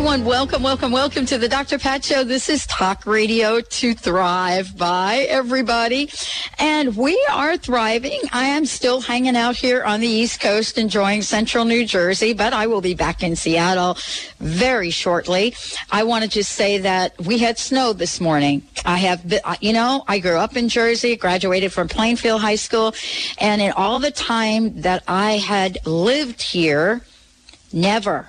Everyone, welcome, welcome, welcome to the Dr. Pat Show. This is Talk Radio to Thrive by everybody. And we are thriving. I am still hanging out here on the East Coast enjoying central New Jersey, but I will be back in Seattle very shortly. I want to just say that we had snow this morning. I have, you know, I grew up in Jersey, graduated from Plainfield High School, and in all the time that I had lived here, never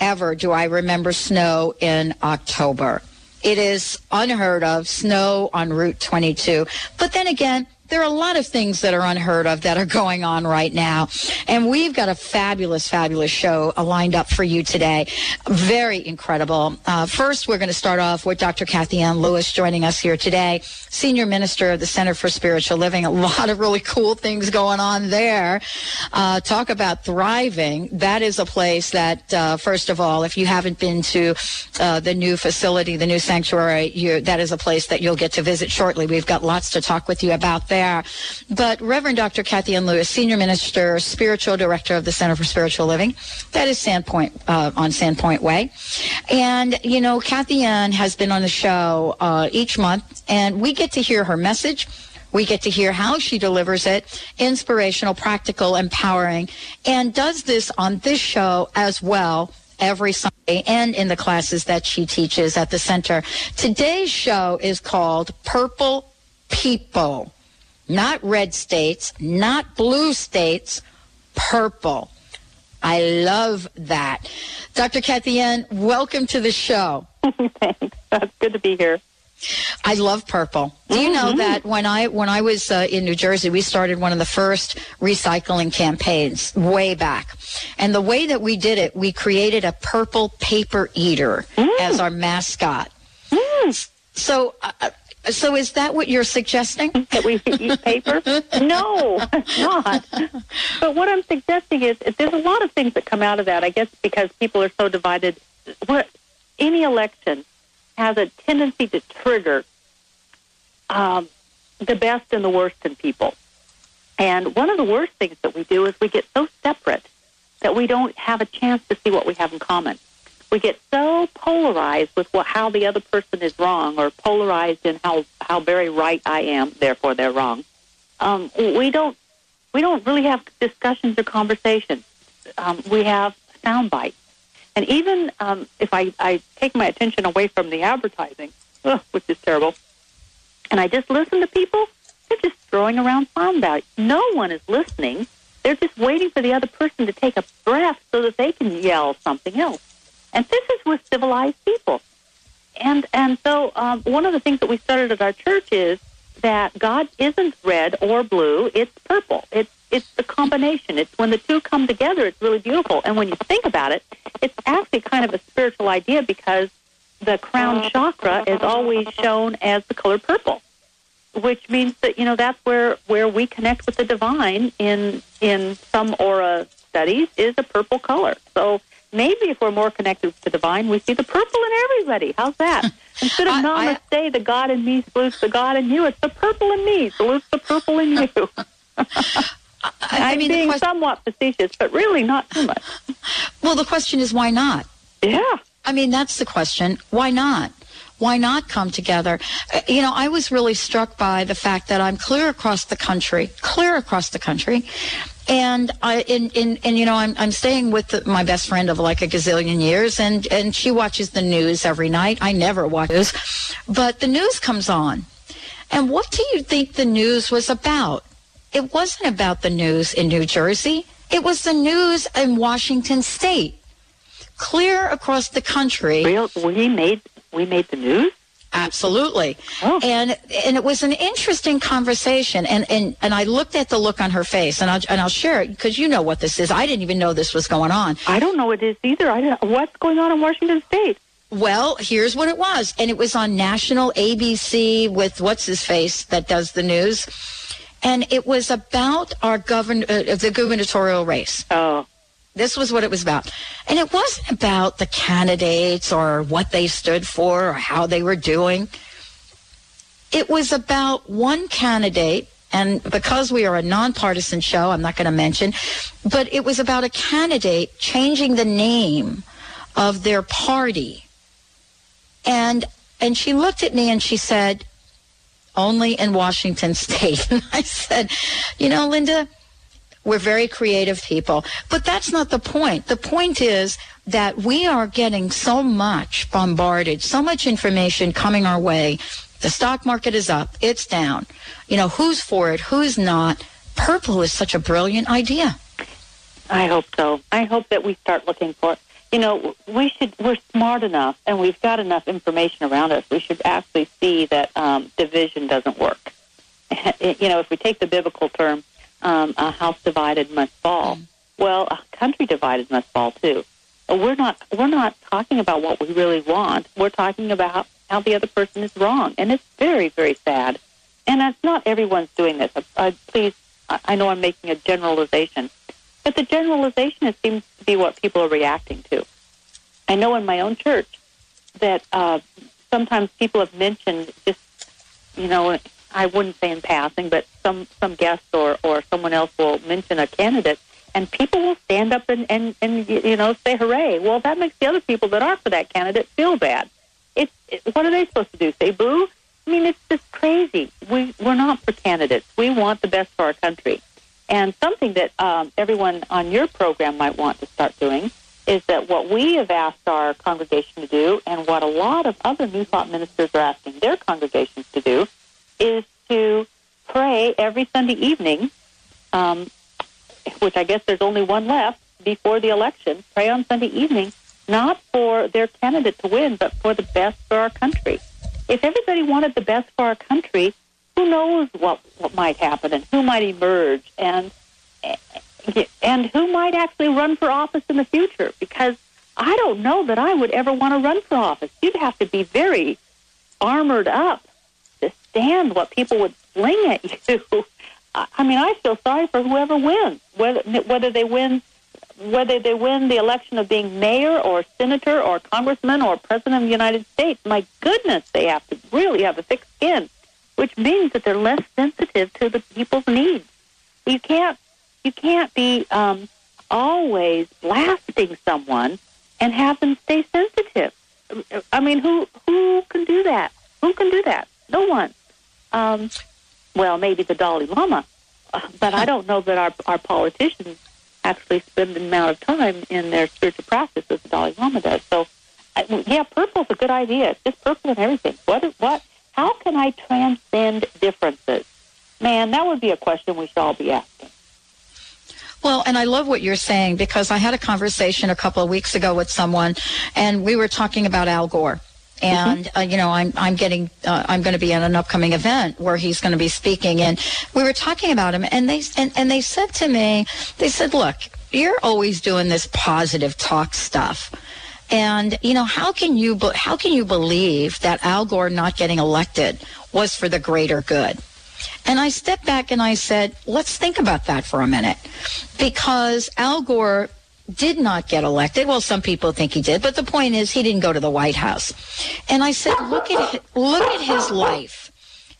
ever do I remember snow in October. It is unheard of, snow on Route 22. But then again, there are a lot of things that are unheard of that are going on right now. And we've got a fabulous, fabulous show lined up for you today. Very incredible. Uh, first, we're going to start off with Dr. Kathy Ann Lewis joining us here today, Senior Minister of the Center for Spiritual Living. A lot of really cool things going on there. Uh, talk about thriving. That is a place that, uh, first of all, if you haven't been to uh, the new facility, the new sanctuary, you, that is a place that you'll get to visit shortly. We've got lots to talk with you about there there. But Reverend Dr. Kathy Ann Lewis, Senior Minister, Spiritual Director of the Center for Spiritual Living, that is Sandpoint uh, on Sandpoint Way. And, you know, Kathy Ann has been on the show uh, each month, and we get to hear her message. We get to hear how she delivers it, inspirational, practical, empowering, and does this on this show as well every Sunday and in the classes that she teaches at the center. Today's show is called Purple People not red states, not blue states, purple. I love that. Dr. Kathy Ann, welcome to the show. Thanks. That's good to be here. I love purple. Do you know mm-hmm. that when I when I was uh, in New Jersey, we started one of the first recycling campaigns way back, and the way that we did it, we created a purple paper eater mm. as our mascot. Mm. So uh, so is that what you're suggesting? that we eat paper? no, not. But what I'm suggesting is there's a lot of things that come out of that. I guess because people are so divided. What any election has a tendency to trigger um, the best and the worst in people. And one of the worst things that we do is we get so separate that we don't have a chance to see what we have in common we get so polarized with what, how the other person is wrong, or polarized in how how very right I am, therefore they're wrong. Um, we don't we don't really have discussions or conversations. Um, we have sound bites, and even um, if I, I take my attention away from the advertising, ugh, which is terrible, and I just listen to people, they're just throwing around sound bites. No one is listening. They're just waiting for the other person to take a breath so that they can yell something else. And this is with civilized people. And and so um, one of the things that we started at our church is that God isn't red or blue; it's purple. It's it's the combination. It's when the two come together, it's really beautiful. And when you think about it, it's actually kind of a spiritual idea because the crown chakra is always shown as the color purple, which means that you know that's where where we connect with the divine in in some aura studies is a purple color. So maybe if we're more connected to the divine, we see the purple in everybody. How's that? Instead of namaste, I, the God in me salutes the God in you, it's the purple in me salutes the purple in you. I, am mean, being question, somewhat facetious, but really not too much. Well, the question is, why not? Yeah. I mean, that's the question. Why not? Why not come together? Uh, you know, I was really struck by the fact that I'm clear across the country, clear across the country, and I, in, in, and you know, I'm, I'm staying with the, my best friend of like a gazillion years and, and she watches the news every night. I never watch news, but the news comes on. And what do you think the news was about? It wasn't about the news in New Jersey. It was the news in Washington state. Clear across the country. Real, we made, we made the news? Absolutely. Oh. And and it was an interesting conversation and, and and I looked at the look on her face and I'll and I'll share it because you know what this is. I didn't even know this was going on. I don't know what it is either. I don't, what's going on in Washington state? Well, here's what it was. And it was on national ABC with what's his face that does the news. And it was about our govern uh, the gubernatorial race. Oh. This was what it was about. And it wasn't about the candidates or what they stood for or how they were doing. It was about one candidate and because we are a nonpartisan show, I'm not going to mention, but it was about a candidate changing the name of their party. And and she looked at me and she said, "Only in Washington state." And I said, "You know, Linda, we're very creative people, but that's not the point. The point is that we are getting so much bombarded, so much information coming our way the stock market is up, it's down. You know, who's for it, who's not. Purple is such a brilliant idea. I hope so. I hope that we start looking for it. You know, we should. We're smart enough, and we've got enough information around us. We should actually see that um, division doesn't work. you know, if we take the biblical term, um, a house divided must fall. Mm. Well, a country divided must fall too. We're not. We're not talking about what we really want. We're talking about how the other person is wrong. And it's very, very sad. And that's not everyone's doing this. I, please, I know I'm making a generalization, but the generalization seems to be what people are reacting to. I know in my own church that uh, sometimes people have mentioned just, you know, I wouldn't say in passing, but some some guest or or someone else will mention a candidate, and people will stand up and and and you know say hooray. Well, that makes the other people that are for that candidate feel bad it's it, what are they supposed to do? Say boo? I mean, it's just crazy. We we're not for candidates. We want the best for our country. And something that um, everyone on your program might want to start doing is that what we have asked our congregation to do, and what a lot of other New Thought ministers are asking their congregations to do, is to pray every Sunday evening, um, which I guess there's only one left before the election. Pray on Sunday evening not for their candidate to win, but for the best for our country. If everybody wanted the best for our country, who knows what, what might happen and who might emerge and and who might actually run for office in the future? Because I don't know that I would ever want to run for office. You'd have to be very armored up to stand what people would fling at you. I mean, I feel sorry for whoever wins, whether whether they win whether they win the election of being mayor or senator or congressman or president of the United States, my goodness, they have to really have a thick skin, which means that they're less sensitive to the people's needs. You can't you can't be um, always blasting someone and have them stay sensitive. I mean, who who can do that? Who can do that? No one. Um, well, maybe the Dalai Lama, but I don't know that our our politicians actually spend an amount of time in their spiritual practice as the Dalai Lama does. So, yeah, purple is a good idea. It's just purple and everything. What? What? How can I transcend differences? Man, that would be a question we should all be asking. Well, and I love what you're saying because I had a conversation a couple of weeks ago with someone, and we were talking about Al Gore and mm-hmm. uh, you know I'm I'm getting uh, I'm going to be at an upcoming event where he's going to be speaking, and we were talking about him, and they and, and they said to me, they said, look, you're always doing this positive talk stuff. And you know how can you how can you believe that Al Gore not getting elected was for the greater good? And I stepped back and I said, let's think about that for a minute, because Al Gore did not get elected. Well, some people think he did, but the point is he didn't go to the White House. And I said, look at look at his life.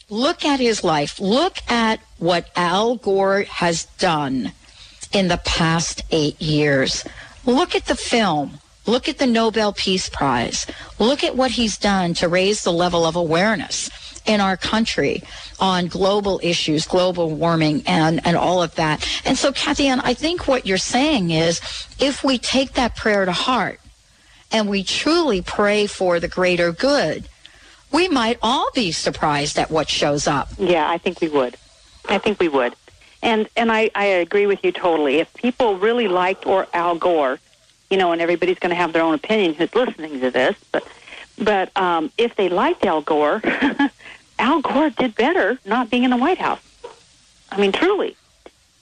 Look at his life. Look at what Al Gore has done in the past 8 years. Look at the film. Look at the Nobel Peace Prize. Look at what he's done to raise the level of awareness in our country on global issues, global warming, and, and all of that. And so, Kathy Ann, I think what you're saying is if we take that prayer to heart and we truly pray for the greater good, we might all be surprised at what shows up. Yeah, I think we would. I think we would. And and I, I agree with you totally. If people really liked or Al Gore, you know, and everybody's going to have their own opinion who's listening to this, but but um, if they liked Al Gore, Al Gore did better not being in the White House. I mean, truly.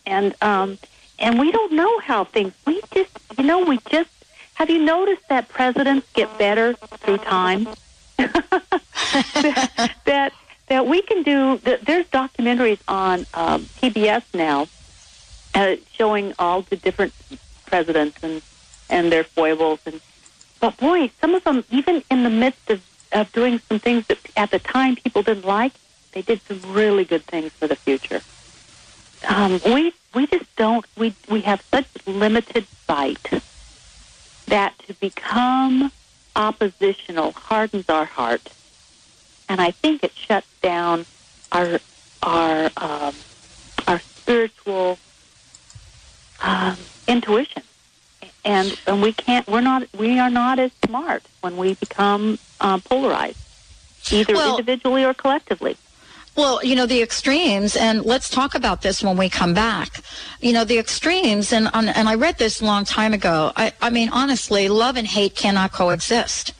And um, and we don't know how things. We just, you know, we just have you noticed that presidents get better through time? that, that we can do. That there's documentaries on um, PBS now uh, showing all the different presidents and and their foibles and but boy, some of them even in the midst of of doing some things that at the time people didn't like, they did some really good things for the future. Um, we we just don't we we have such limited sight that to become oppositional hardens our heart, and I think it shuts down our our um, our spiritual um, intuition, and and we can't we're not we are not as smart when we become uh, polarized, either Well- individually or collectively. Well, you know, the extremes, and let's talk about this when we come back. You know, the extremes, and, and and I read this a long time ago. I, I mean, honestly, love and hate cannot coexist.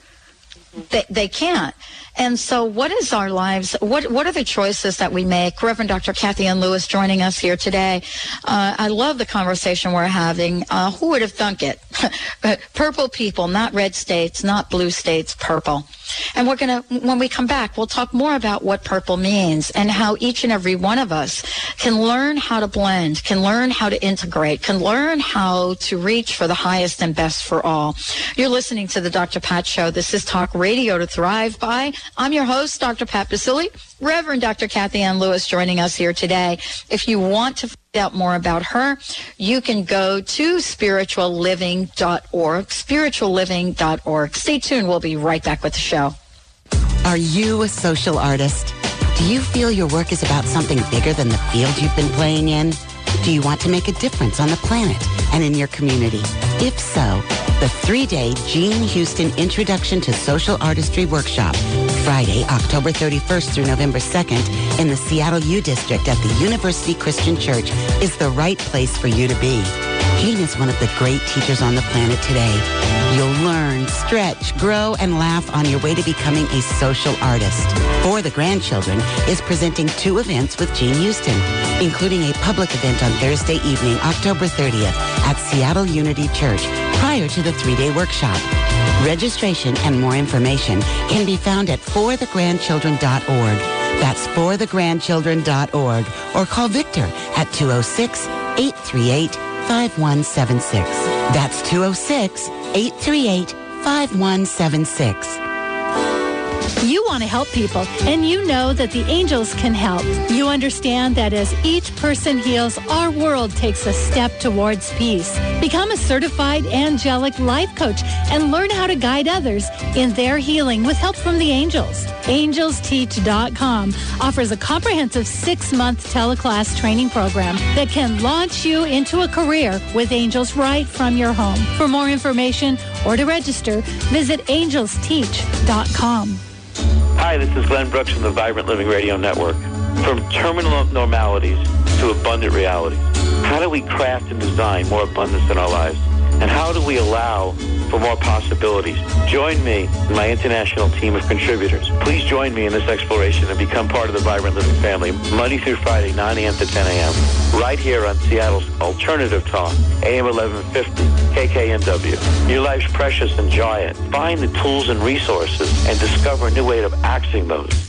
They, they can't. And so, what is our lives? What What are the choices that we make? Reverend Dr. Kathy Ann Lewis joining us here today. Uh, I love the conversation we're having. Uh, who would have thunk it? purple people, not red states, not blue states, purple. And we're to, when we come back, we'll talk more about what purple means and how each and every one of us can learn how to blend, can learn how to integrate, can learn how to reach for the highest and best for all. You're listening to the Dr. Pat Show. This is Talk Radio to Thrive By. I'm your host, Dr. Pat Baccili. Reverend Dr. Kathy Ann Lewis joining us here today. If you want to find out more about her, you can go to spiritualliving.org, spiritualliving.org. Stay tuned. We'll be right back with the show. Are you a social artist? Do you feel your work is about something bigger than the field you've been playing in? Do you want to make a difference on the planet and in your community? If so, the three-day Jean Houston Introduction to Social Artistry Workshop, Friday, October 31st through November 2nd in the Seattle U District at the University Christian Church is the right place for you to be. Jean is one of the great teachers on the planet today. You'll learn, stretch, grow, and laugh on your way to becoming a social artist. For the Grandchildren is presenting two events with Jean Houston, including a public event on Thursday evening, October 30th at Seattle Unity Church prior to the three-day workshop. Registration and more information can be found at forthegrandchildren.org. That's forthegrandchildren.org or call Victor at 206 838 5176. That's 206 838 5176. You want to help people, and you know that the angels can help. You understand that as each person heals, our world takes a step towards peace. Become a certified angelic life coach and learn how to guide others in their healing with help from the angels. AngelsTeach.com offers a comprehensive six-month teleclass training program that can launch you into a career with angels right from your home. For more information or to register, visit angelsteach.com. Hi, this is Glenn Brooks from the Vibrant Living Radio Network. From terminal abnormalities to abundant realities. How do we craft and design more abundance in our lives? And how do we allow for more possibilities? Join me and my international team of contributors. Please join me in this exploration and become part of the Vibrant Living family Monday through Friday, 9 a.m. to 10 a.m. Right here on Seattle's Alternative Talk, AM 1150, KKNW. Your life's precious. Enjoy it. Find the tools and resources and discover a new way of accessing those.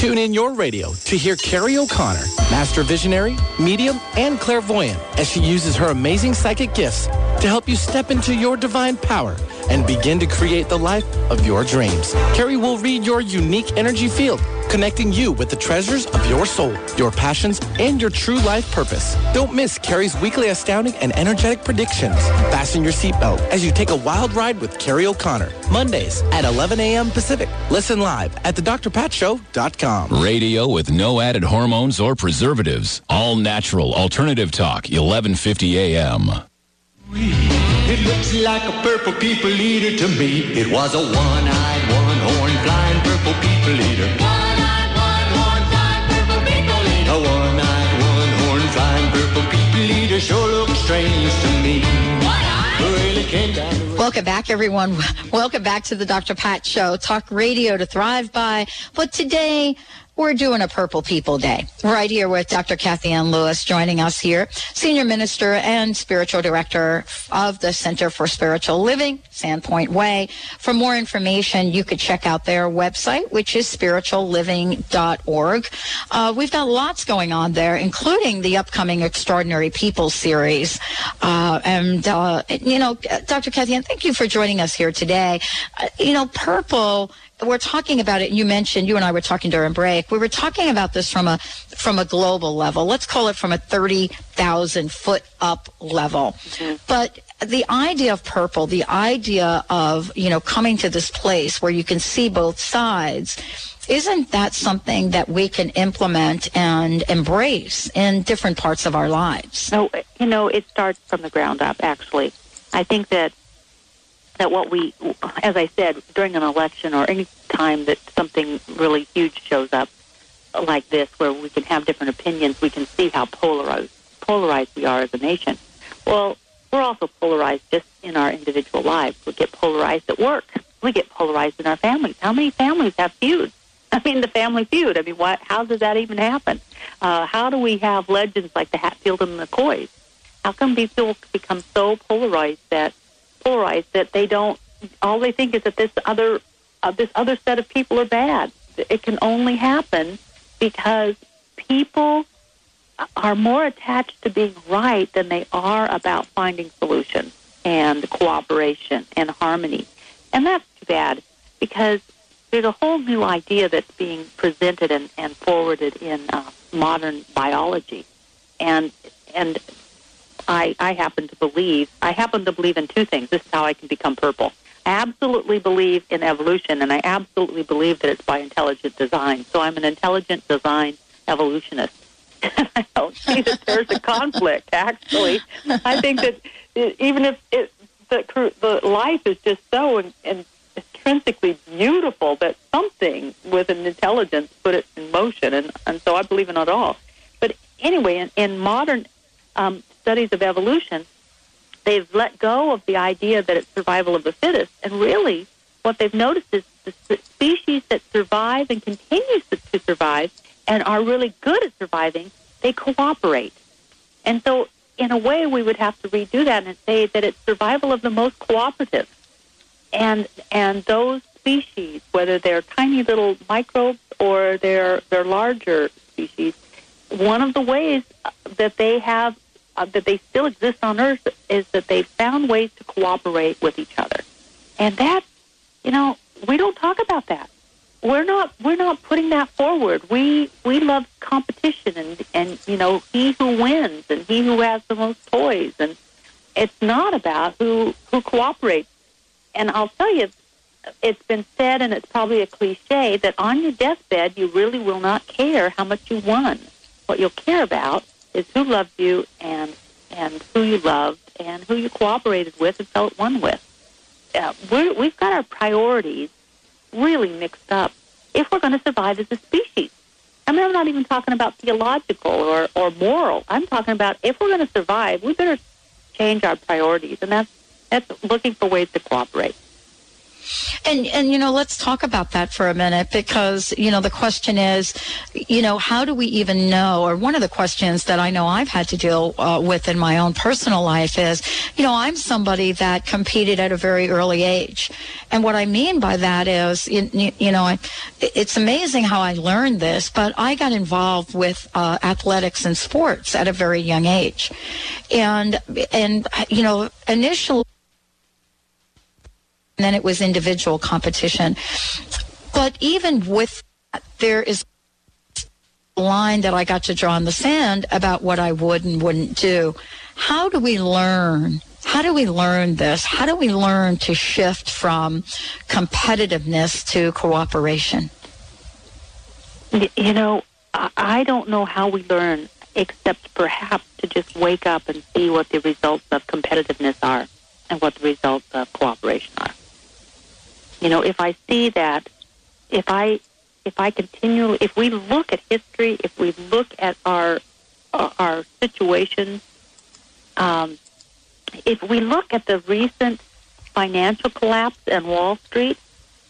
Tune in your radio to hear Carrie O'Connor, master visionary, medium, and clairvoyant, as she uses her amazing psychic gifts to help you step into your divine power and begin to create the life of your dreams. Carrie will read your unique energy field, connecting you with the treasures of your soul, your passions, and your true life purpose. Don't miss Carrie's weekly astounding and energetic predictions. Fasten your seatbelt as you take a wild ride with Carrie O'Connor. Mondays at 11 a.m. Pacific. Listen live at thedrpatshow.com. Radio with no added hormones or preservatives. All natural alternative talk, 1150 AM. It looks like a purple people eater to me. It was a one-eyed, one-horn, flying purple people eater. One-eyed, one-horn, flying purple people eater. A one-eyed, one-horn, flying purple people eater sure looks strange to me. Really came down to Welcome back, everyone. Welcome back to the Dr. Pat Show, talk radio to thrive by. But today, we're doing a Purple People Day right here with Dr. Kathy Ann Lewis joining us here, Senior Minister and Spiritual Director of the Center for Spiritual Living, Sandpoint Way. For more information, you could check out their website, which is spiritualliving.org. Uh, we've got lots going on there, including the upcoming Extraordinary People series. Uh, and, uh, you know, Dr. Kathy Ann, thank you for joining us here today. Uh, you know, purple we're talking about it. You mentioned you and I were talking during break. We were talking about this from a from a global level. Let's call it from a thirty thousand foot up level. Mm-hmm. But the idea of purple, the idea of you know coming to this place where you can see both sides. Isn't that something that we can implement and embrace in different parts of our lives? No, you know, it starts from the ground up, actually. I think that that what we, as I said, during an election or any time that something really huge shows up like this, where we can have different opinions, we can see how polarized polarized we are as a nation. Well, we're also polarized just in our individual lives. We get polarized at work. We get polarized in our families. How many families have feuds? I mean, the family feud. I mean, what? How does that even happen? Uh, how do we have legends like the Hatfield and McCoys? How come people become so polarized that polarized that they don't. All they think is that this other uh, this other set of people are bad. It can only happen because people are more attached to being right than they are about finding solutions and cooperation and harmony. And that's too bad because there's a whole new idea that's being presented and, and forwarded in uh, modern biology. And and I, I happen to believe, I happen to believe in two things. This is how I can become purple. I absolutely believe in evolution, and I absolutely believe that it's by intelligent design. So I'm an intelligent design evolutionist. I don't see that there's a conflict, actually. I think that even if it, the, the life is just so in, in intrinsically beautiful that something with an intelligence put it in motion, and, and so I believe in it all. But anyway, in, in modern um, studies of evolution, they've let go of the idea that it's survival of the fittest. And really, what they've noticed is the species that survive and continue to survive and are really good at surviving, they cooperate. And so, in a way, we would have to redo that and say that it's survival of the most cooperative. And and those species, whether they're tiny little microbes or they're they're larger species, one of the ways that they have uh, that they still exist on Earth is that they found ways to cooperate with each other, and that, you know, we don't talk about that. We're not we're not putting that forward. We we love competition and and you know he who wins and he who has the most toys and it's not about who who cooperates. And I'll tell you, it's been said, and it's probably a cliche, that on your deathbed you really will not care how much you won. What you'll care about is who loved you and and who you loved and who you cooperated with and felt one with. Uh, we're, we've got our priorities really mixed up if we're going to survive as a species. I mean, I'm not even talking about theological or, or moral. I'm talking about if we're going to survive, we better change our priorities, and that's that's looking for ways to cooperate. And and you know, let's talk about that for a minute because you know the question is, you know, how do we even know? Or one of the questions that I know I've had to deal uh, with in my own personal life is, you know, I'm somebody that competed at a very early age, and what I mean by that is, you, you know, it's amazing how I learned this, but I got involved with uh, athletics and sports at a very young age, and and you know, initially then it was individual competition. But even with that, there is line that I got to draw in the sand about what I would and wouldn't do. How do we learn? How do we learn this? How do we learn to shift from competitiveness to cooperation? You know, I don't know how we learn except perhaps to just wake up and see what the results of competitiveness are. and what the results of cooperation are. You know, if I see that, if I if I continually, if we look at history, if we look at our our, our situations, um, if we look at the recent financial collapse in Wall Street,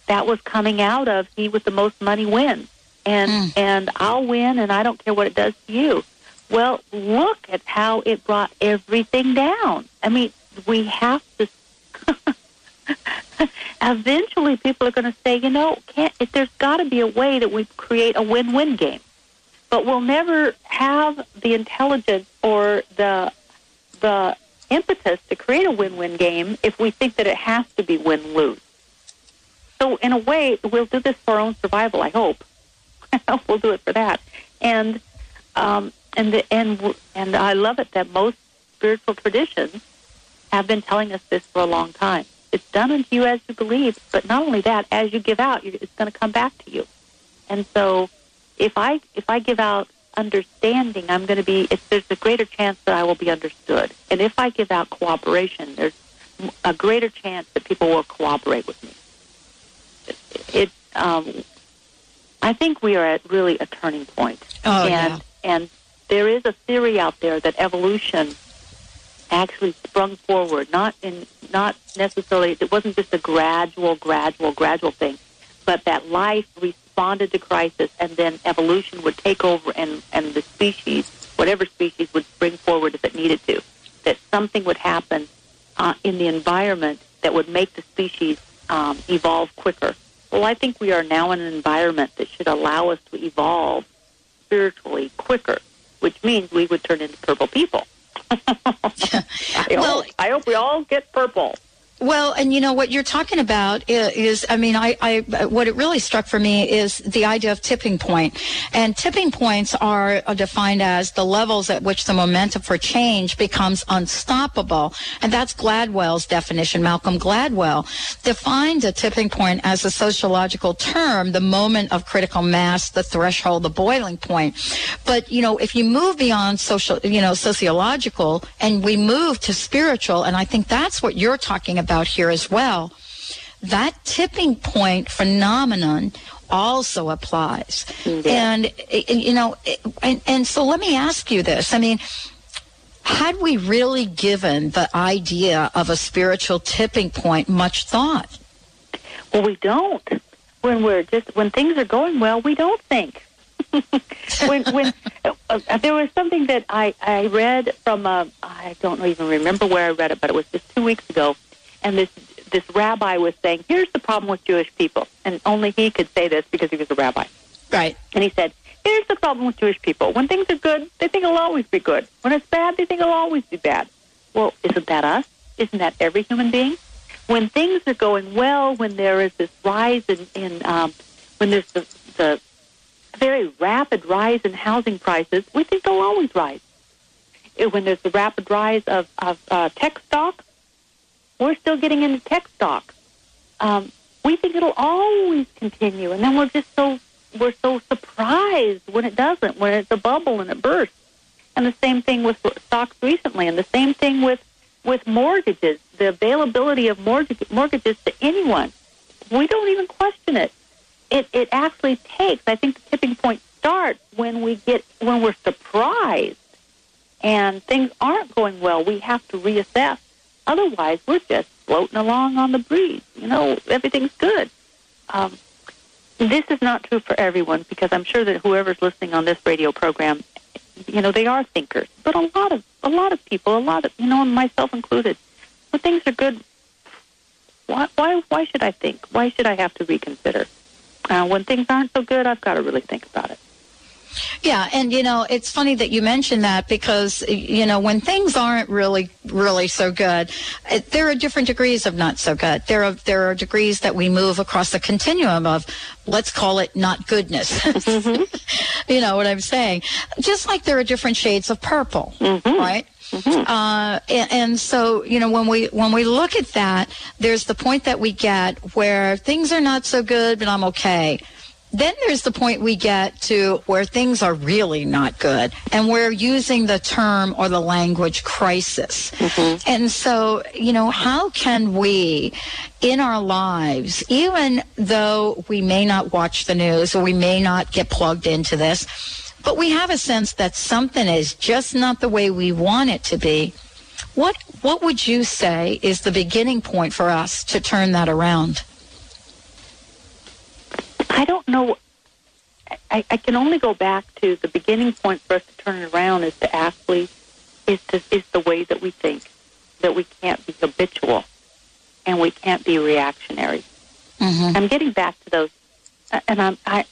that was coming out of he with the most money wins, and Mm. and I'll win, and I don't care what it does to you. Well, look at how it brought everything down. I mean, we have to. Eventually, people are going to say, you know, can't, if there's got to be a way that we create a win-win game, but we'll never have the intelligence or the the impetus to create a win-win game if we think that it has to be win-lose. So, in a way, we'll do this for our own survival. I hope we'll do it for that, and um, and the, and and I love it that most spiritual traditions have been telling us this for a long time. It's done unto you as you believe, but not only that, as you give out, it's going to come back to you. And so, if I if I give out understanding, I'm going to be. It's, there's a greater chance that I will be understood. And if I give out cooperation, there's a greater chance that people will cooperate with me. It. it um, I think we are at really a turning point. Oh, and yeah. and there is a theory out there that evolution actually sprung forward, not in not necessarily it wasn't just a gradual, gradual, gradual thing, but that life responded to crisis and then evolution would take over and, and the species, whatever species would spring forward if it needed to. That something would happen uh, in the environment that would make the species um, evolve quicker. Well, I think we are now in an environment that should allow us to evolve spiritually quicker, which means we would turn into purple people. I, Well- hope, I hope we all get purple. Well, and you know what you're talking about is, I mean, I, I, what it really struck for me is the idea of tipping point. And tipping points are defined as the levels at which the momentum for change becomes unstoppable. And that's Gladwell's definition. Malcolm Gladwell defined a tipping point as a sociological term, the moment of critical mass, the threshold, the boiling point. But, you know, if you move beyond social, you know, sociological and we move to spiritual, and I think that's what you're talking about here as well, that tipping point phenomenon also applies. And, eh, eh, you know, and, and so let me ask you this. I mean, had we really given the idea of a spiritual tipping point much thought? Well, we don't. When we're just when things are going well, we don't think. when when uh, uh, there was something that I I read from a, I don't even remember where I read it, but it was just two weeks ago, and this this rabbi was saying, "Here's the problem with Jewish people," and only he could say this because he was a rabbi. Right. And he said, Here's the problem with Jewish people. When things are good, they think it'll always be good. When it's bad, they think it'll always be bad. Well, isn't that us? Isn't that every human being? When things are going well, when there is this rise in, in um, when there's the, the very rapid rise in housing prices, we think they'll always rise. When there's the rapid rise of, of uh, tech stocks, we're still getting into tech stocks. Um, we think it'll always continue, and then we're just so we're so surprised when it doesn't, when it's a bubble and it bursts. And the same thing with stocks recently, and the same thing with with mortgages, the availability of mortgage, mortgages to anyone. We don't even question it. It it actually takes. I think the tipping point starts when we get when we're surprised and things aren't going well. We have to reassess. Otherwise, we're just floating along on the breeze. You know, everything's good. Um, this is not true for everyone because I'm sure that whoever's listening on this radio program, you know, they are thinkers. But a lot of a lot of people, a lot of you know, myself included, when things are good, why why why should I think? Why should I have to reconsider? Uh, when things aren't so good, I've got to really think about it. Yeah, and you know, it's funny that you mentioned that because you know, when things aren't really really so good, it, there are different degrees of not so good. There are there are degrees that we move across the continuum of let's call it not goodness. Mm-hmm. you know what I'm saying? Just like there are different shades of purple, mm-hmm. right? Mm-hmm. Uh, and, and so you know when we when we look at that, there's the point that we get where things are not so good, but I'm okay. Then there's the point we get to where things are really not good and we're using the term or the language crisis. Mm-hmm. And so, you know, how can we in our lives, even though we may not watch the news or we may not get plugged into this, but we have a sense that something is just not the way we want it to be. What what would you say is the beginning point for us to turn that around? I don't know. I, I can only go back to the beginning point for us to turn it around is to actually is to, is the way that we think that we can't be habitual and we can't be reactionary. Mm-hmm. I'm getting back to those, and I'm I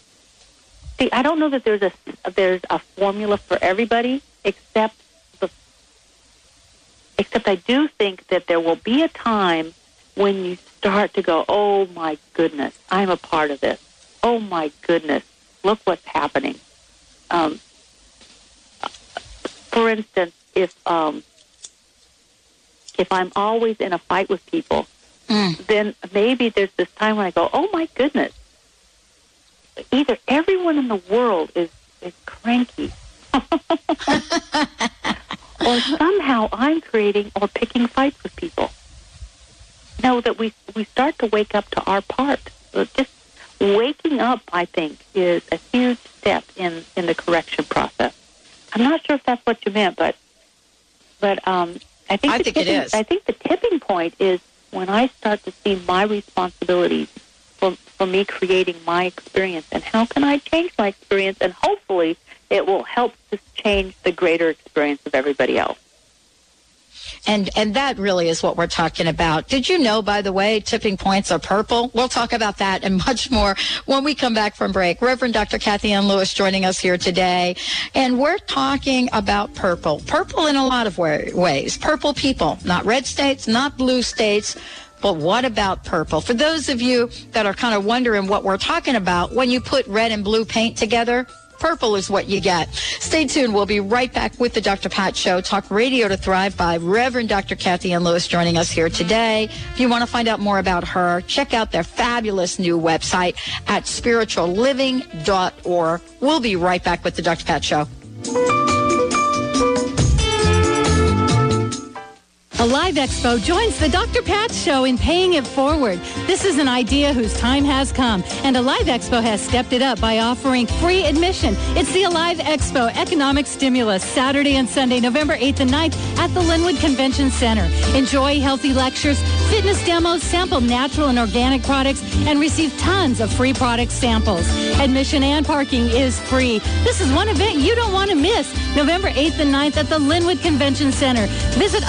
see. I don't know that there's a there's a formula for everybody, except the except I do think that there will be a time when you start to go, oh my goodness, I'm a part of this. Oh my goodness, look what's happening. Um, for instance, if um, if I'm always in a fight with people, Mm. then maybe there's this time when I go, oh my goodness, either everyone in the world is is cranky, or somehow I'm creating or picking fights with people. No, that we we start to wake up to our part. Up, I think, is a huge step in in the correction process. I'm not sure if that's what you meant, but but um, I think I the think tipping, is. I think the tipping point is when I start to see my responsibilities for for me creating my experience and how can I change my experience and hopefully it will help to change the greater experience of everybody else. And and that really is what we're talking about. Did you know, by the way, tipping points are purple? We'll talk about that and much more when we come back from break. Reverend Dr. Kathy Ann Lewis joining us here today. And we're talking about purple. Purple in a lot of wa- ways. Purple people, not red states, not blue states. But what about purple? For those of you that are kind of wondering what we're talking about, when you put red and blue paint together, Purple is what you get. Stay tuned. We'll be right back with the Dr. Pat Show. Talk Radio to Thrive by Reverend Dr. Kathy Ann Lewis joining us here today. If you want to find out more about her, check out their fabulous new website at spiritualliving.org. We'll be right back with the Dr. Pat Show. Alive Expo joins the Dr. Pat Show in paying it forward. This is an idea whose time has come, and Alive Expo has stepped it up by offering free admission. It's the Alive Expo Economic Stimulus, Saturday and Sunday, November 8th and 9th at the Lynnwood Convention Center. Enjoy healthy lectures, fitness demos, sample natural and organic products, and receive tons of free product samples. Admission and parking is free. This is one event you don't want to miss. November 8th and 9th at the Lynnwood Convention Center. Visit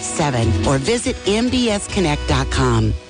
888-398-9287 or visit mbsconnect.com.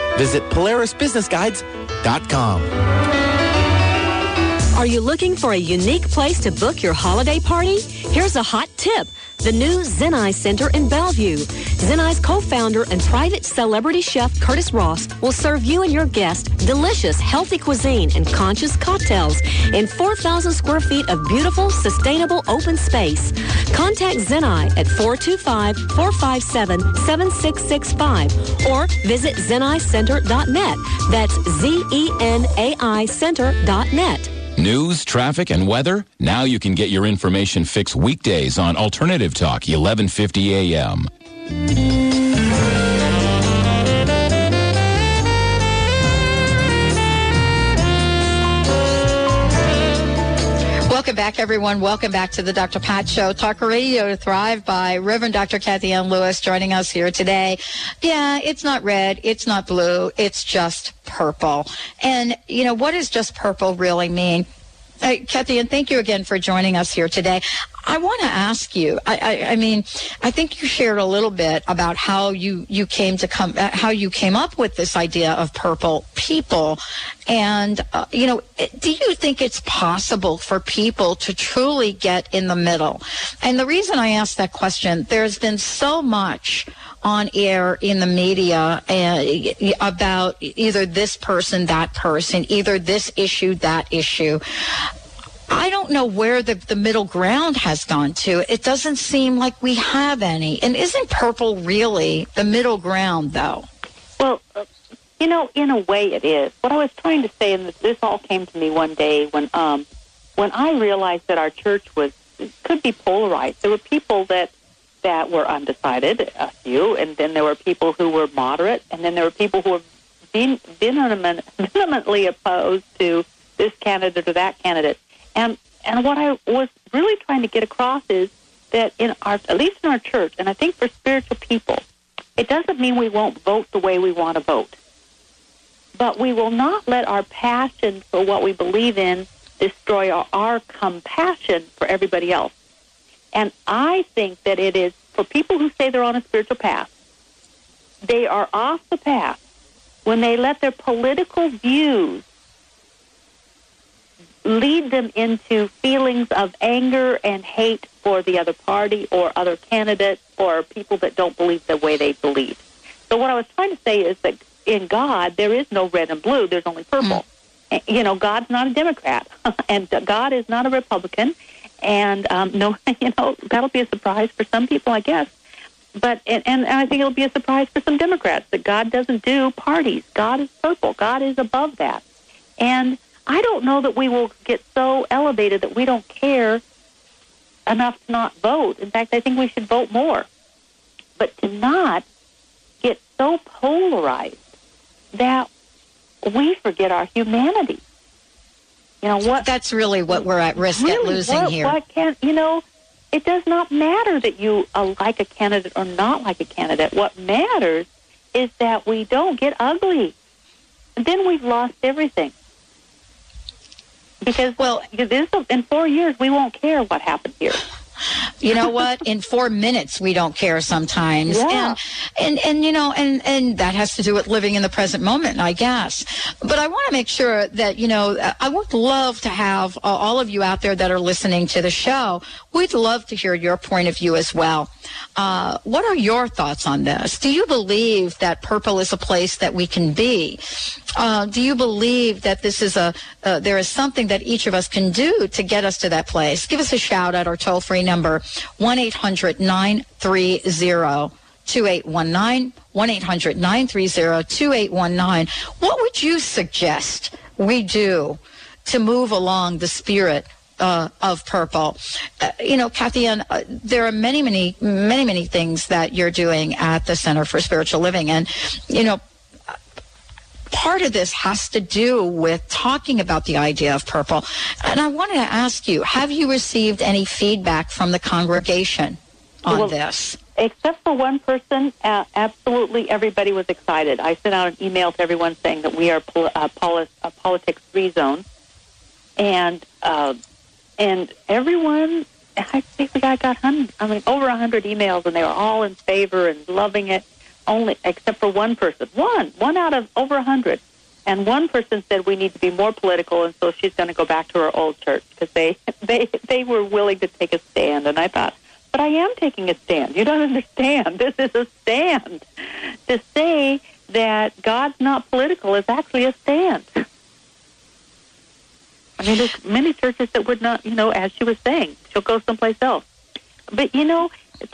Visit PolarisBusinessGuides.com. Are you looking for a unique place to book your holiday party? Here's a hot tip. The new Zenai Center in Bellevue. Zenai's co-founder and private celebrity chef Curtis Ross will serve you and your guests delicious, healthy cuisine and conscious cocktails in 4,000 square feet of beautiful, sustainable open space. Contact Zenai at 425-457-7665 or visit zenaicenter.net. That's Z-E-N-A-I Center.net. News, traffic, and weather? Now you can get your information fixed weekdays on Alternative Talk, 1150 a.m. Welcome back, everyone. Welcome back to the Dr. Pat Show, Talk Radio to Thrive by Reverend Dr. Kathianne Lewis joining us here today. Yeah, it's not red, it's not blue, it's just purple. And, you know, what does just purple really mean? Uh, Kathy, and thank you again for joining us here today. I want to ask you. I, I, I, mean, I think you shared a little bit about how you you came to come, uh, how you came up with this idea of purple people, and uh, you know, do you think it's possible for people to truly get in the middle? And the reason I ask that question, there's been so much on air in the media uh, about either this person, that person, either this issue, that issue. I don't know where the, the middle ground has gone to. It doesn't seem like we have any. And isn't purple really the middle ground, though? Well, uh, you know, in a way it is. What I was trying to say, and this, all came to me one day when, um, when I realized that our church was could be polarized. There were people that that were undecided, a few, and then there were people who were moderate, and then there were people who were vehemently opposed to this candidate or that candidate. And and what I was really trying to get across is that in our, at least in our church, and I think for spiritual people, it doesn't mean we won't vote the way we want to vote, but we will not let our passion for what we believe in destroy our, our compassion for everybody else. And I think that it is for people who say they're on a spiritual path, they are off the path when they let their political views lead them into feelings of anger and hate for the other party or other candidates or people that don't believe the way they believe. So what I was trying to say is that in God there is no red and blue, there's only purple. Mm. You know, God's not a Democrat and God is not a Republican and um, no, you know that'll be a surprise for some people, I guess. But and, and I think it'll be a surprise for some Democrats that God doesn't do parties. God is purple. God is above that. And I don't know that we will get so elevated that we don't care enough to not vote. In fact, I think we should vote more. But to not get so polarized that we forget our humanity. You know what? That's really what we're at risk really, at losing what, here. What can you know? It does not matter that you uh, like a candidate or not like a candidate. What matters is that we don't get ugly. And then we've lost everything. Because well, this in four years we won't care what happened here you know what? In four minutes, we don't care sometimes. Yeah. And, and, and, you know, and, and that has to do with living in the present moment, I guess. But I want to make sure that, you know, I would love to have uh, all of you out there that are listening to the show. We'd love to hear your point of view as well. Uh, what are your thoughts on this? Do you believe that purple is a place that we can be? Uh, do you believe that this is a, uh, there is something that each of us can do to get us to that place? Give us a shout out or toll free number, 1-800-930-2819, 1-800-930-2819. What would you suggest we do to move along the spirit uh, of purple. Uh, you know, Kathy, uh, there are many, many, many, many things that you're doing at the Center for Spiritual Living. And, you know, part of this has to do with talking about the idea of purple. And I wanted to ask you, have you received any feedback from the congregation on well, this? Except for one person, uh, absolutely everybody was excited. I sent out an email to everyone saying that we are pol- uh, poli- a politics free zone. And uh, and everyone, I think I got hundred, I mean over a hundred emails, and they were all in favor and loving it. Only except for one person, one, one out of over a hundred, and one person said we need to be more political, and so she's going to go back to her old church because they they they were willing to take a stand, and I thought. But I am taking a stand. You don't understand. This is a stand. To say that God's not political is actually a stand. I mean, there's many churches that would not, you know, as she was saying, she'll go someplace else. But, you know,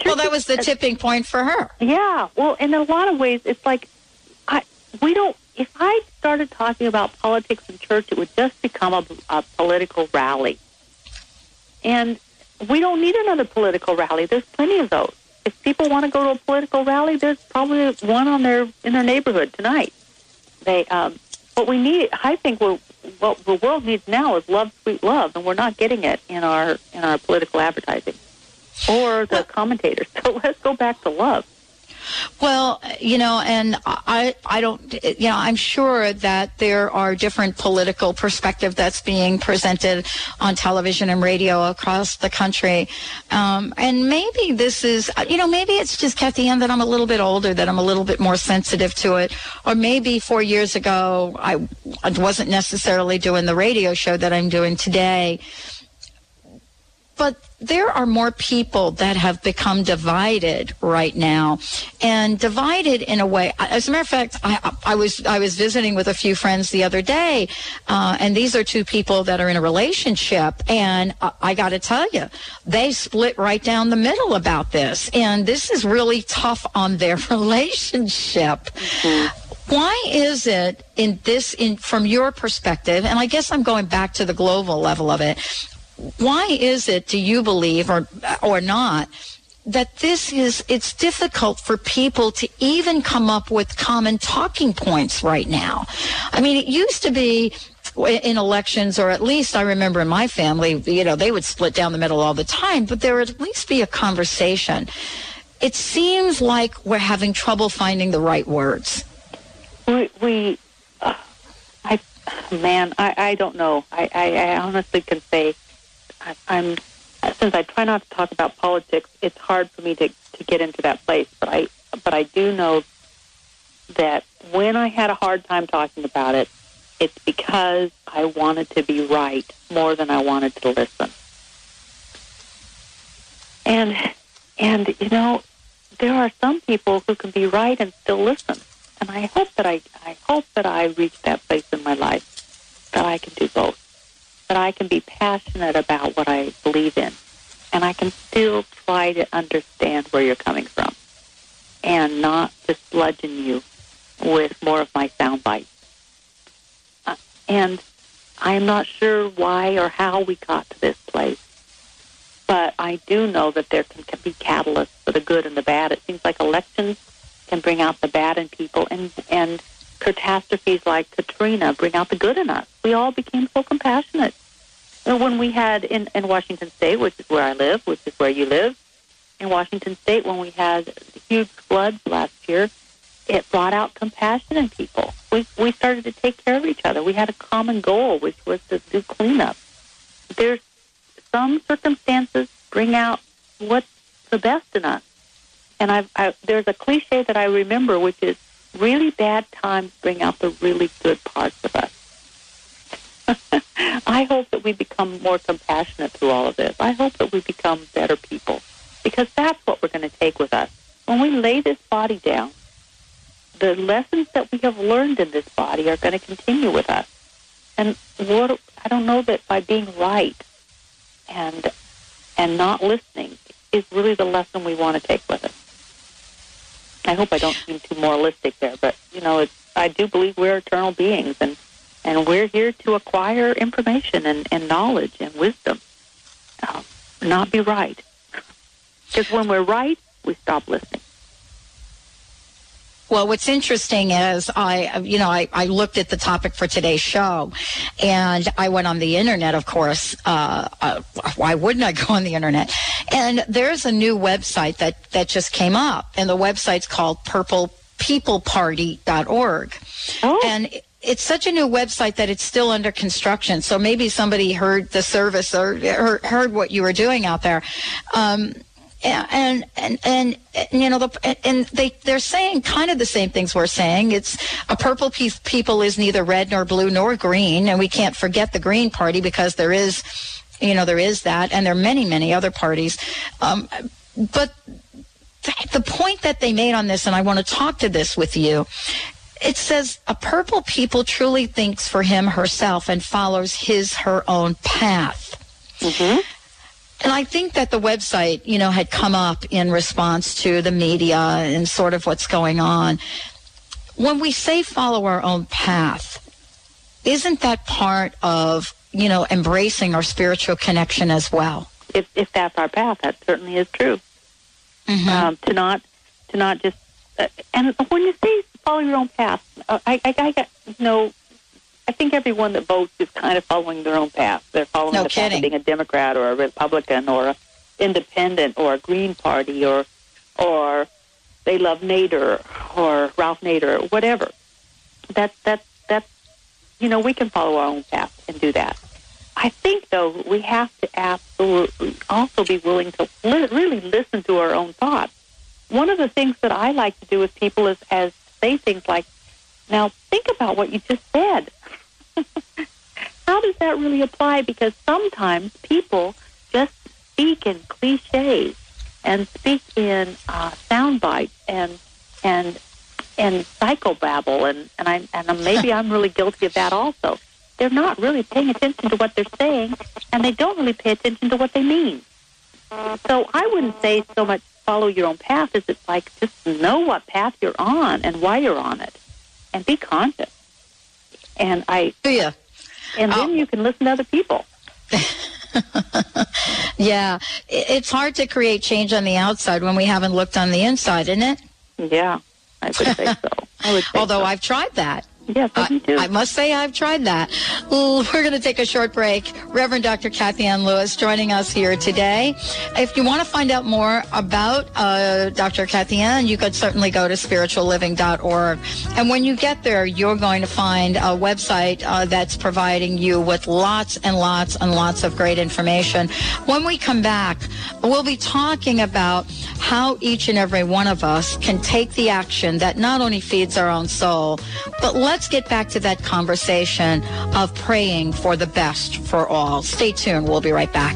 well, that was the tipping point for her. Yeah. Well, in a lot of ways, it's like, I, we don't, if I started talking about politics in church, it would just become a, a political rally. And we don't need another political rally. There's plenty of those. If people want to go to a political rally, there's probably one on their in their neighborhood tonight. They, um, what we need, I think, we're, what the world needs now is love, sweet love, and we're not getting it in our in our political advertising or the commentators. So let's go back to love. Well, you know, and I, I don't, you know, I'm sure that there are different political perspective that's being presented on television and radio across the country. Um, and maybe this is, you know, maybe it's just Kathianne that I'm a little bit older, that I'm a little bit more sensitive to it. Or maybe four years ago, I, I wasn't necessarily doing the radio show that I'm doing today. But there are more people that have become divided right now. And divided in a way as a matter of fact i, I was i was visiting with a few friends the other day uh, and these are two people that are in a relationship and i, I got to tell you they split right down the middle about this. And this is really tough on their relationship. Mm-hmm. why is it in this in from your perspective and i guess i'm going back to the global level of it why is it, do you believe, or or not, that this is it's difficult for people to even come up with common talking points right now? I mean, it used to be in elections, or at least I remember in my family, you know, they would split down the middle all the time, but there would at least be a conversation. It seems like we're having trouble finding the right words. We, we uh, I, man, I, I don't know. I, I, I honestly can say I, I'm since I try not to talk about politics, it's hard for me to to get into that place. But I but I do know that when I had a hard time talking about it, it's because I wanted to be right more than I wanted to listen. And and you know, there are some people who can be right and still listen. And I hope that I I hope that I reach that place in my life that I can do both that I can be passionate about what I believe in, and I can still try to understand where you're coming from, and not just bludgeon you with more of my sound bites. Uh, and I'm not sure why or how we got to this place, but I do know that there can, can be catalysts for the good and the bad. It seems like elections can bring out the bad in people, and and catastrophes like Katrina bring out the good in us. We all became so compassionate. When we had in, in Washington State, which is where I live, which is where you live, in Washington State, when we had huge floods last year, it brought out compassion in people. We we started to take care of each other. We had a common goal, which was to do cleanup. There's some circumstances bring out what's the best in us, and I've, I, there's a cliche that I remember, which is really bad times bring out the really good parts of us. I hope that we become more compassionate through all of this. I hope that we become better people because that's what we're going to take with us. When we lay this body down, the lessons that we have learned in this body are going to continue with us. And what I don't know that by being right and and not listening is really the lesson we want to take with us. I hope I don't seem too moralistic there, but you know, it's, I do believe we're eternal beings, and and we're here to acquire information and, and knowledge and wisdom, uh, not be right. Because when we're right, we stop listening. Well, what's interesting is I, you know, I, I looked at the topic for today's show and I went on the internet, of course. Uh, uh, why wouldn't I go on the internet? And there's a new website that, that just came up and the website's called purplepeopleparty.org. Oh. And it's such a new website that it's still under construction. So maybe somebody heard the service or heard, heard what you were doing out there. Um, and and and, you know the, and they they're saying kind of the same things we're saying. It's a purple people is neither red nor blue nor green, and we can't forget the Green Party because there is, you know, there is that, and there are many many other parties. Um, but th- the point that they made on this, and I want to talk to this with you. It says a purple people truly thinks for him herself and follows his her own path. Mm-hmm. And I think that the website, you know, had come up in response to the media and sort of what's going on. When we say follow our own path, isn't that part of, you know, embracing our spiritual connection as well? If, if that's our path, that certainly is true. Mm-hmm. Um, to not, to not just, uh, and when you say follow your own path, uh, I, I, I got, know, I think everyone that votes is kind of following their own path. They're following No the path of being a Democrat or a Republican or a independent or a Green Party or or they love Nader or Ralph Nader or whatever. That that that's you know we can follow our own path and do that. I think though we have to absolutely also be willing to li- really listen to our own thoughts. One of the things that I like to do with people is as say things like, "Now think about what you just said." How does that really apply? Because sometimes people just speak in cliches and speak in uh, sound bites and and and psychobabble, and and I and maybe I'm really guilty of that also. They're not really paying attention to what they're saying, and they don't really pay attention to what they mean. So I wouldn't say so much follow your own path as it's like just know what path you're on and why you're on it, and be conscious. And I yeah, and then oh. you can listen to other people. Yeah, it's hard to create change on the outside when we haven't looked on the inside, isn't it? Yeah, I would say so. Would say Although I've tried that. Yes, I, I must say I've tried that. We're going to take a short break. Reverend Dr. Kathianne Lewis joining us here today. If you want to find out more about uh, Dr. Kathianne, you could certainly go to spiritualliving.org. And when you get there, you're going to find a website uh, that's providing you with lots and lots and lots of great information. When we come back, we'll be talking about how each and every one of us can take the action that not only feeds our own soul, but let's get back to that conversation of praying for the best for all. Stay tuned. We'll be right back.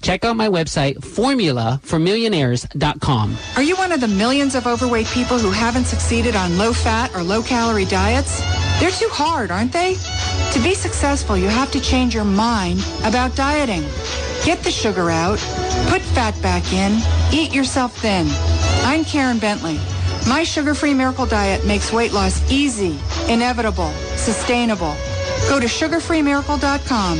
Check out my website, formulaformillionaires.com. Are you one of the millions of overweight people who haven't succeeded on low fat or low calorie diets? They're too hard, aren't they? To be successful, you have to change your mind about dieting. Get the sugar out, put fat back in, eat yourself thin. I'm Karen Bentley. My sugar-free miracle diet makes weight loss easy, inevitable, sustainable. Go to sugarfreemiracle.com.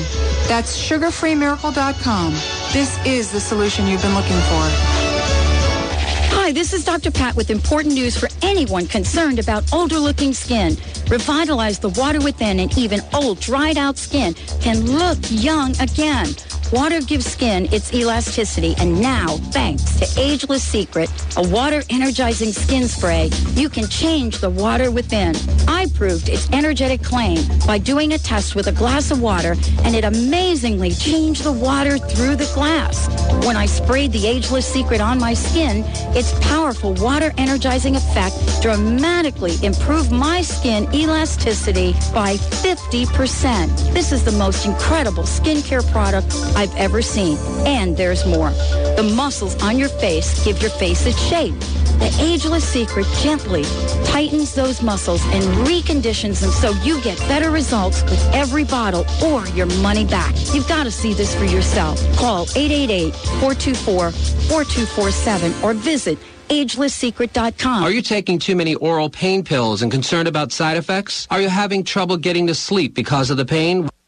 That's sugarfreemiracle.com. This is the solution you've been looking for. Hi, this is Dr. Pat with important news for anyone concerned about older looking skin. Revitalize the water within and even old, dried out skin can look young again. Water gives skin its elasticity, and now, thanks to Ageless Secret, a water energizing skin spray, you can change the water within. I proved its energetic claim by doing a test with a glass of water, and it amazingly changed the water through the glass. When I sprayed the Ageless Secret on my skin, its powerful water energizing effect dramatically improved my skin elasticity by 50%. This is the most incredible skincare product I've ever seen. And there's more. The muscles on your face give your face its shape. The Ageless Secret gently tightens those muscles and reconditions them so you get better results with every bottle or your money back. You've got to see this for yourself. Call 888-424-4247 or visit agelesssecret.com. Are you taking too many oral pain pills and concerned about side effects? Are you having trouble getting to sleep because of the pain?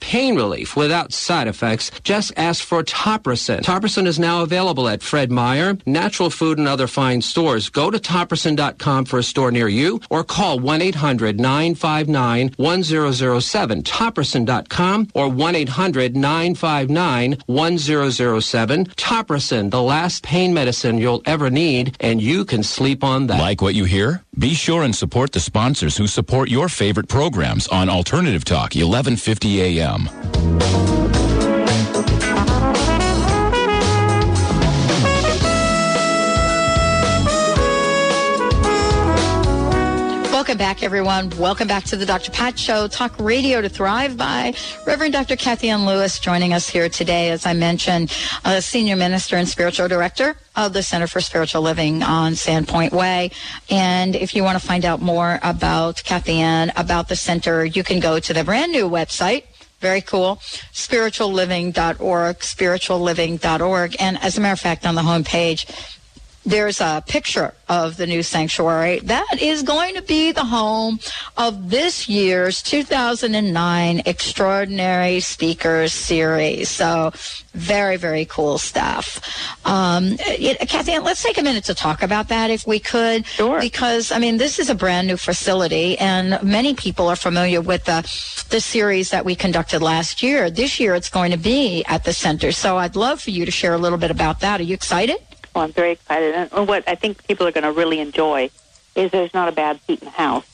pain relief without side effects, just ask for Topricin. Topricin is now available at Fred Meyer, Natural Food, and other fine stores. Go to Topricin.com for a store near you or call 1-800-959-1007. Topricin.com or 1-800-959-1007. Topricin, the last pain medicine you'll ever need, and you can sleep on that. Like what you hear? Be sure and support the sponsors who support your favorite programs on Alternative Talk, 1150 a.m. Welcome back, everyone. Welcome back to the Dr. Pat Show, Talk Radio to Thrive by Reverend Dr. Kathianne Lewis joining us here today, as I mentioned, a senior minister and spiritual director of the Center for Spiritual Living on Sandpoint Way. And if you want to find out more about Kathianne, about the center, you can go to the brand new website. Very cool. Spiritualliving.org, spiritualliving.org. And as a matter of fact, on the homepage, there's a picture of the new sanctuary. That is going to be the home of this year's 2009 Extraordinary Speakers Series. So very, very cool stuff. Um, it, Kathy, let's take a minute to talk about that if we could. Sure. Because, I mean, this is a brand new facility and many people are familiar with the, the series that we conducted last year. This year it's going to be at the center. So I'd love for you to share a little bit about that. Are you excited? Well, I'm very excited. And what I think people are going to really enjoy is there's not a bad seat in the house.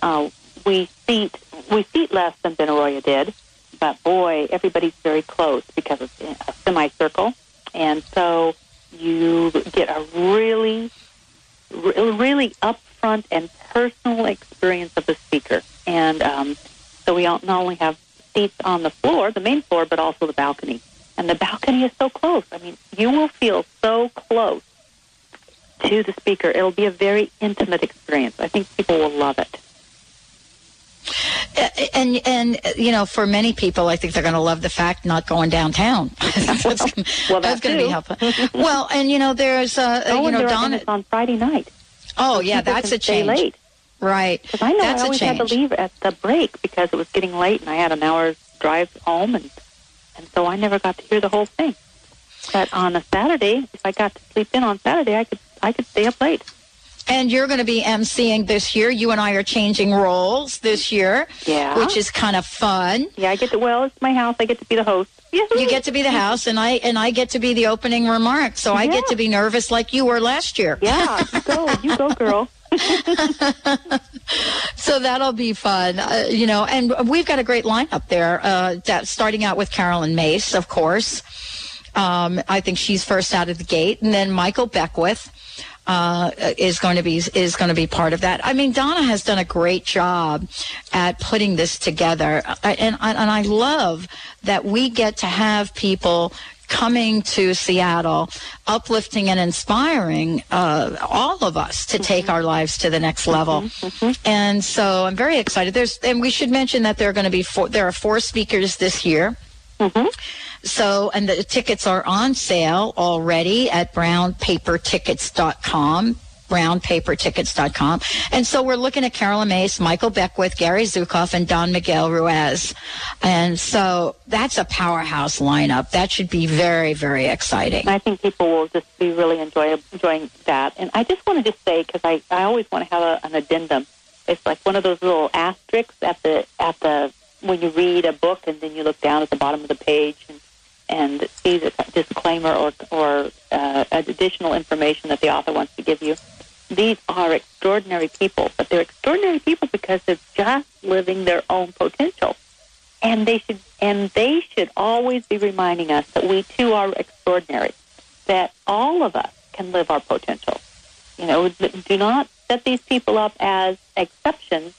Uh, we seat we seat less than Benaroya did, but boy, everybody's very close because it's a semicircle, and so you get a really, really upfront and personal experience of the speaker. And um, so we not only have seats on the floor, the main floor, but also the balcony. And the balcony is so close. I mean, you will feel so close to the speaker. It'll be a very intimate experience. I think people will love it. And and you know, for many people, I think they're going to love the fact not going downtown. that's, well, that's going to be helpful. well, and you know, there's uh, oh, you know, Donna on Friday night. Oh so yeah, that's a change. Late. Right. Because I know that's I always had to leave at the break because it was getting late and I had an hour's drive home, and and so I never got to hear the whole thing. But on a Saturday, if I got to sleep in on Saturday, I could I could stay up late. And you're going to be emceeing this year. You and I are changing roles this year, Yeah. which is kind of fun. Yeah, I get to. Well, it's my house. I get to be the host. You get to be the house, and I and I get to be the opening remarks. So I get to be nervous like you were last year. Yeah, you go, you go, girl. so that'll be fun, uh, you know. And we've got a great lineup there. Uh, that, starting out with Carolyn Myss, of course. Um, I think she's first out of the gate, and then Michael Beckwith uh, is going to be is going to be part of that. I mean, Donna has done a great job at putting this together, I, and and I love that we get to have people coming to Seattle, uplifting and inspiring uh, all of us to mm-hmm. take our lives to the next mm-hmm. level. Mm-hmm. And so I'm very excited. There's and we should mention that there are going to be four. There are four speakers this year. So, and the tickets are on sale already at brownpapertickets.com brownpapertickets.com. And so we're looking at Carolyn Myss, Michael Beckwith, Gary Zukav, and Don Miguel Ruiz. And so that's a powerhouse lineup. That should be very, very exciting. I think people will just be really enjoy, enjoying that. And I just want to say, because I, I always want to have a, an addendum. It's like one of those little asterisks at the at the when you read a book and then you look down at the bottom of the page and and see the disclaimer or or uh, additional information that the author wants to give you. these are extraordinary people, but they're extraordinary people because they're just living their own potential. And they should and they should always be reminding us that we too are extraordinary, that all of us can live our potential. You know, do not set these people up as exceptions,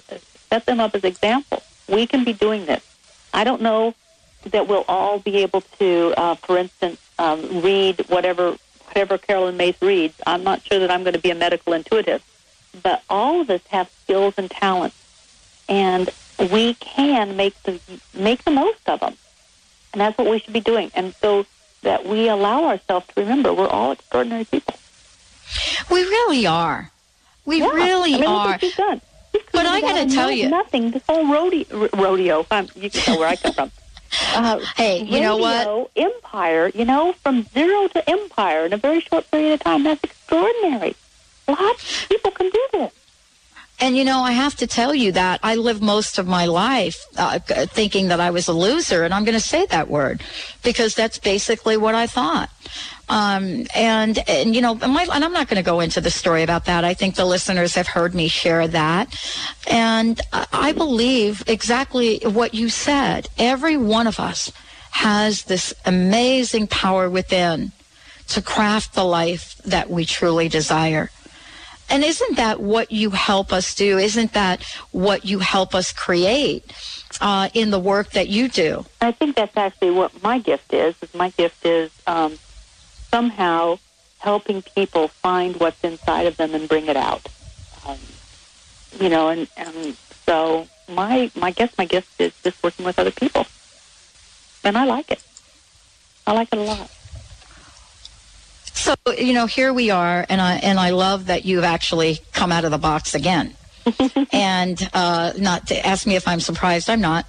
set them up as examples. We can be doing this. I don't know that we'll all be able to, uh, for instance, um, read whatever whatever Carolyn Myss reads. I'm not sure that I'm going to be a medical intuitive, but all of us have skills and talents, and we can make the make the most of them, and that's what we should be doing. And so that we allow ourselves to remember we're all extraordinary people. We really are. We Yeah. really I mean, are. she's done. She's But I gotta tell you- nothing. This whole rodeo, rodeo. You can tell where I come from. Uh, hey, you know what? Empire. You know, from zero to empire in a very short period of time. That's extraordinary. Lots of people can do this. And you know, I have to tell you that I lived most of my life uh, thinking that I was a loser, and I'm going to say that word because that's basically what I thought. Um, and and you know, my, and I'm not going to go into the story about that. I think the listeners have heard me share that, and I believe exactly what you said. Every one of us has this amazing power within to craft the life that we truly desire. And isn't that what you help us do? Isn't that what you help us create uh, in the work that you do? I think that's actually what my gift is. is my gift is um, somehow helping people find what's inside of them and bring it out. Um, you know, and, and so my my guess my gift is just working with other people, and I like it. I like it a lot. So you know, here we are, and I and I love that you've actually come out of the box again. and uh, not to ask me if I'm surprised, I'm not.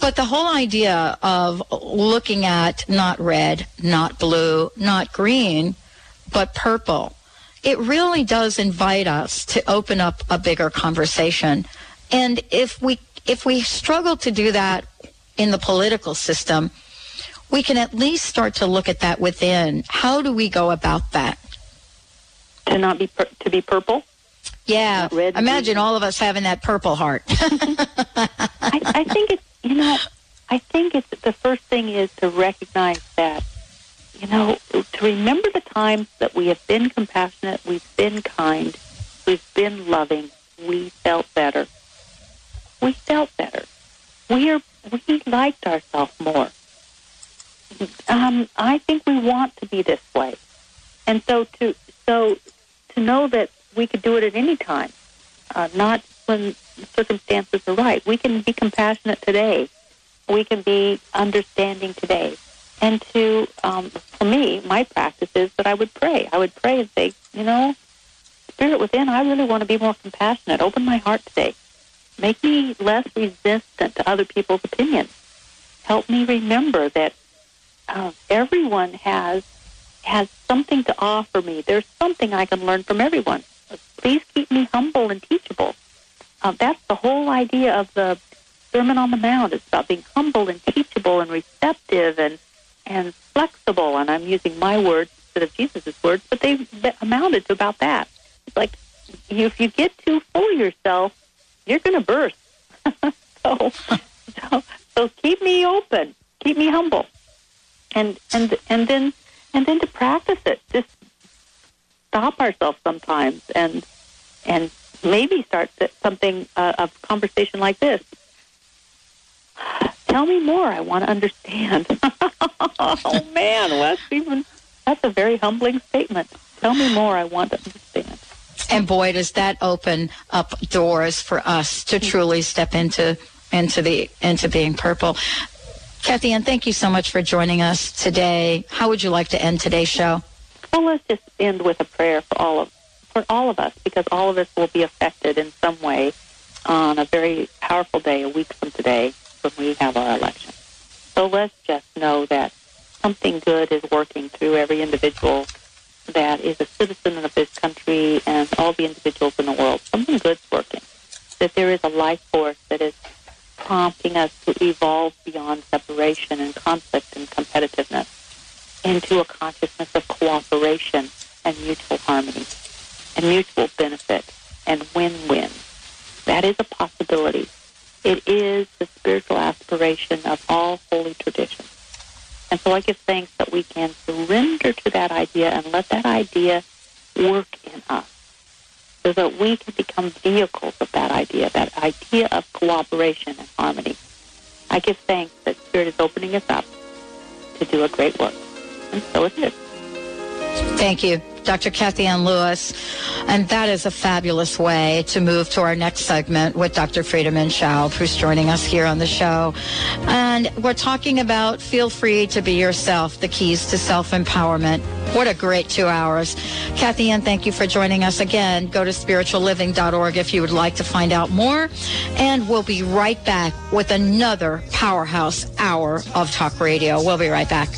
But the whole idea of looking at not red, not blue, not green, but purple, it really does invite us to open up a bigger conversation. And if we if we struggle to do that in the political system, we can at least start to look at that within. How do we go about that? To not be pur- to be purple. Yeah, red, imagine all of us having that purple heart. I, I think it's you know, I think it's the first thing is to recognize that you know to remember the times that we have been compassionate, we've been kind, we've been loving, we felt better. We felt better. We are we liked ourselves more. Um, I think we want to be this way, and so to so to know that we could do it at any time, uh, not when circumstances are right. We can be compassionate today. We can be understanding today. And to, um, for me, my practice is that I would pray. I would pray and say, you know, Spirit within, I really want to be more compassionate. Open my heart today. Make me less resistant to other people's opinions. Help me remember that uh, everyone has has something to offer me. There's something I can learn from everyone. Please keep me humble and teachable. Uh, that's the whole idea of the Sermon on the Mount. It's about being humble and teachable and receptive and and flexible. And I'm using my words instead of Jesus' words, but they, they amounted to about that. It's like if you get too full of yourself, you're going to burst. so, so, so keep me open, keep me humble, and and and then and then to practice it. Just stop ourselves sometimes and and maybe start something uh, of conversation like this. Tell me more. I want to understand. oh man, Wes, even that's a very humbling statement. Tell me more. I want to understand. And boy, does that open up doors for us to truly step into into the into being purple. Kathianne, thank you so much for joining us today. How would you like to end today's show? Well, let's just end with a prayer for all of for all of us, because all of us will be affected in some way on a very powerful day, a week from today, when we have our election. So let's just know that something good is working through every individual that is a citizen of this country and all the individuals in the world. Something good's working. That there is a life force that is prompting us to evolve beyond separation and conflict and competitiveness into a consciousness of cooperation and mutual harmony. and mutual benefit and win-win. That is a possibility. It is the spiritual aspiration of all holy traditions. And so I give thanks that we can surrender to that idea and let that idea work in us so that we can become vehicles of that idea, that idea of cooperation and harmony. I give thanks that Spirit is opening us up to do a great work. And so it is. Thank you, Dr. Kathianne Lewis. And that is a fabulous way to move to our next segment with Dr. Friedemann Schaub, who's joining us here on the show. And we're talking about feel free to be yourself, the keys to self-empowerment. What a great two hours. Kathianne, thank you for joining us again. Go to spiritualliving.org if you would like to find out more. And we'll be right back with another powerhouse hour of talk radio. We'll be right back.